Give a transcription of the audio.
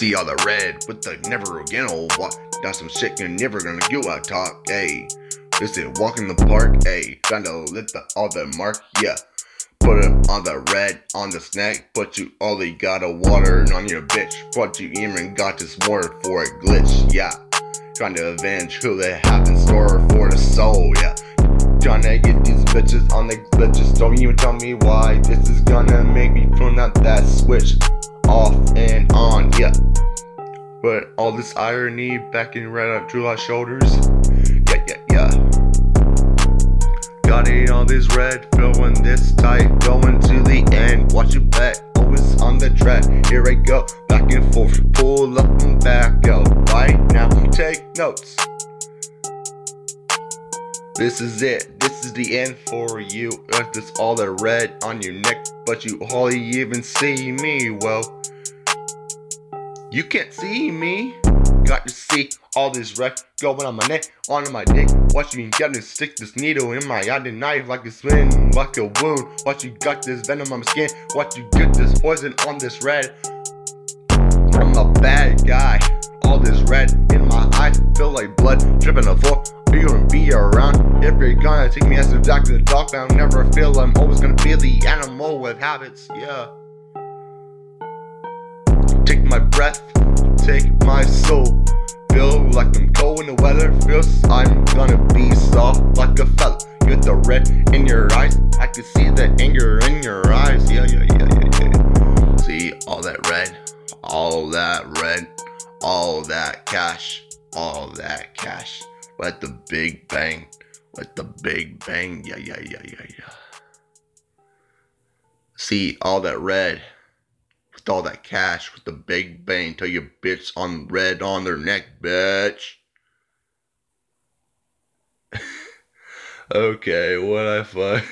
See all the red with the never again old what? That's some shit you're never gonna do I talk, ayy. Is walk in the park, ayy. Trying to lit the all the mark, yeah. Put it on the red, on the snack, but you only got a water on your bitch. But you even got this water for a glitch, yeah. Trying to avenge who they have in store for the soul, yeah. Trying to get these bitches on the glitches. Don't even tell me why this is gonna make me turn out that switch off and on, yeah. But all this irony back in right on July's shoulders, yeah, yeah, yeah. Got it on this red, feeling this tight, going to the end. Watch it back, always on the track. Here I go, back and forth, pull up and back out. Right now, take notes. This is it, this is the end for you. This all the red on your neck, but you hardly even see me. Well, you can't see me. Got to see all this red going on my neck, on my dick. Watch me get to stick this needle in my eye, knife like a spin, like a wound. Watch you got this venom on my skin. Watch you get this poison on this red. I'm a bad guy. All this red in my eyes, feel like blood dripping the floor. You gonna be around? If you're gonna take me as a doctor, the dog, I'll never feel I'm always gonna be the animal with habits, yeah. My breath, take my soul. Feel like I'm cold in the weather, feels I'm gonna be soft like a fella. You the red in your eyes, I can see the anger in your eyes, yeah, yeah, yeah, yeah, yeah. See all that red, all that red, all that cash, all that cash. Let the big bang, let the big bang, yeah, yeah, yeah, yeah, yeah. See all that red with all that cash with the big bang till your bitch on red on their neck, bitch. okay, what I fuck.